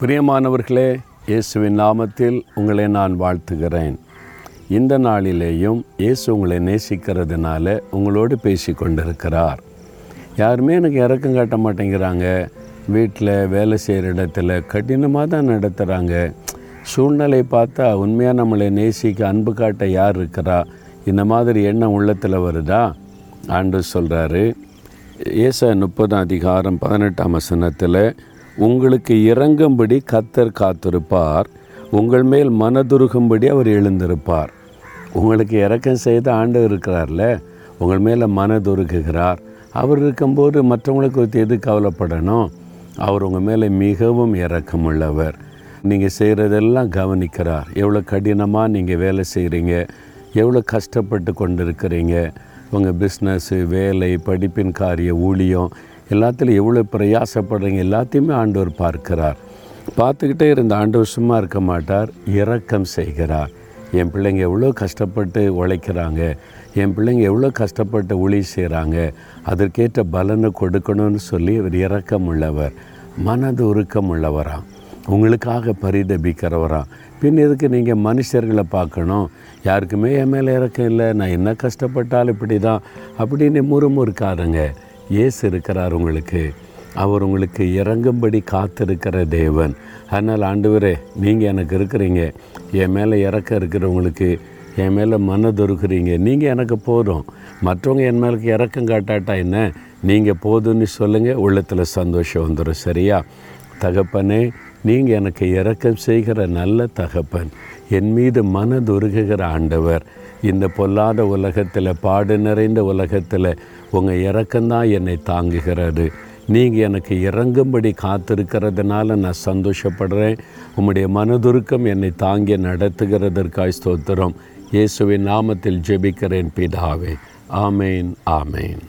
பிரியமானவர்களே இயேசுவின் நாமத்தில் உங்களை நான் வாழ்த்துகிறேன். இந்த நாளிலேயும் இயேசு உங்களை நேசிக்கிறதுனால உங்களோடு பேசி கொண்டிருக்கிறார். யாருமே எனக்கு இறக்கம் காட்ட மாட்டேங்கிறாங்க. வீட்டில் வேலை செய்கிற இடத்துல கடினமாக தான் நடத்துகிறாங்க சூழ்நிலை பார்த்தா உண்மையாக நம்மளை நேசிக்க அன்பு காட்ட யார் இருக்கிறா? இந்த மாதிரி எண்ணம் உள்ளத்தில் வருதா? ஆண்டு சொல்கிறாரு ஏச முப்பதாம் அதிகாரம் பதினெட்டாம் வசனத்தில் உங்களுக்கு இறங்கும்படி கத்தர் காத்திருப்பார். உங்கள் மேல் மனதுருகும்படி அவர் எழுந்திருப்பார். உங்களுக்கு இறக்கம் செய்த ஆண்டவர் இருக்கிறார்ல உங்கள் மேலே மனதுருகுகிறார். அவர் இருக்கும்போது மற்றவங்களுக்கு குறித்து எது கவலைப்படணும். அவர் உங்கள் மேலே மிகவும் இறக்கமுள்ளவர் நீங்கள் செய்கிறதெல்லாம் கவனிக்கிறார். எவ்வளோ கடினமாக நீங்கள் வேலை செய்கிறீங்க எவ்வளோ கஷ்டப்பட்டு கொண்டு இருக்கிறீங்க உங்கள் பிஸ்னஸ்ஸு வேலை படிப்பின் காரிய ஊழியம் எல்லாத்துலையும் எவ்வளோ பிரயாசப்படுறீங்க? எல்லாத்தையுமே ஆண்டவர் பார்க்கிறார். பார்த்துக்கிட்டே இருந்த ஆண்டவர் சும்மா இருக்க மாட்டார் இரக்கம் செய்கிறார். என் பிள்ளைங்க எவ்வளோ கஷ்டப்பட்டு உழைக்கிறாங்க என் பிள்ளைங்க எவ்வளோ கஷ்டப்பட்டு ஒளி செய்கிறாங்க அதற்கேற்ற பலனை கொடுக்கணும்னு சொல்லி இவர் இரக்கம் உள்ளவர் மனது உருக்கம் உள்ளவராம். உங்களுக்காக பரிதபிக்கிறவராம். பின் எதுக்கு நீங்கள் மனுஷர்களை பார்க்கணும்? யாருக்குமே என் மேலே இறக்கம் இல்லை நான் என்ன கஷ்டப்பட்டாலும் இப்படி தான் அப்படின்னு முறுமுறுக்காருங்க இயேசு இருக்கிறார் உங்களுக்கு. அவர் உங்களுக்கு இறங்கும்படி காத்திருக்கிற தேவன். அதனால் ஆண்டவரே நீங்கள் எனக்கு இருக்கிறீங்க. என் மேலே இறக்க இருக்கிறவங்களுக்கு என் மேலே மனதொருக்குறீங்க நீங்கள் எனக்கு போதும். மற்றவங்க என் மேலுக்கு இறக்கம் காட்டாட்டா என்ன? நீங்கள் போதும்னு சொல்லுங்கள் உள்ளத்தில் சந்தோஷம் வந்துடும் சரியா? தகப்பனே நீங்கள் எனக்கு இறக்கம் செய்கிற நல்ல தகப்பன். என் மீது மனதுருகுகிற ஆண்டவர் இந்த பொல்லாத உலகத்தில் பாடு நிறைந்த உலகத்தில் உங்கள் இறக்கம்தான் என்னை தாங்குகிறது. நீங்கள் எனக்கு இறங்கும்படி காத்திருக்கிறதுனால நான் சந்தோஷப்படுறேன். உம்முடைய மனதுருக்கம் என்னை தாங்கி நடத்துகிறதற்காய் ஸ்தோத்திரம். இயேசுவின் நாமத்தில் ஜெபிக்கிறேன் பிதாவே. ஆமேன் ஆமேன்.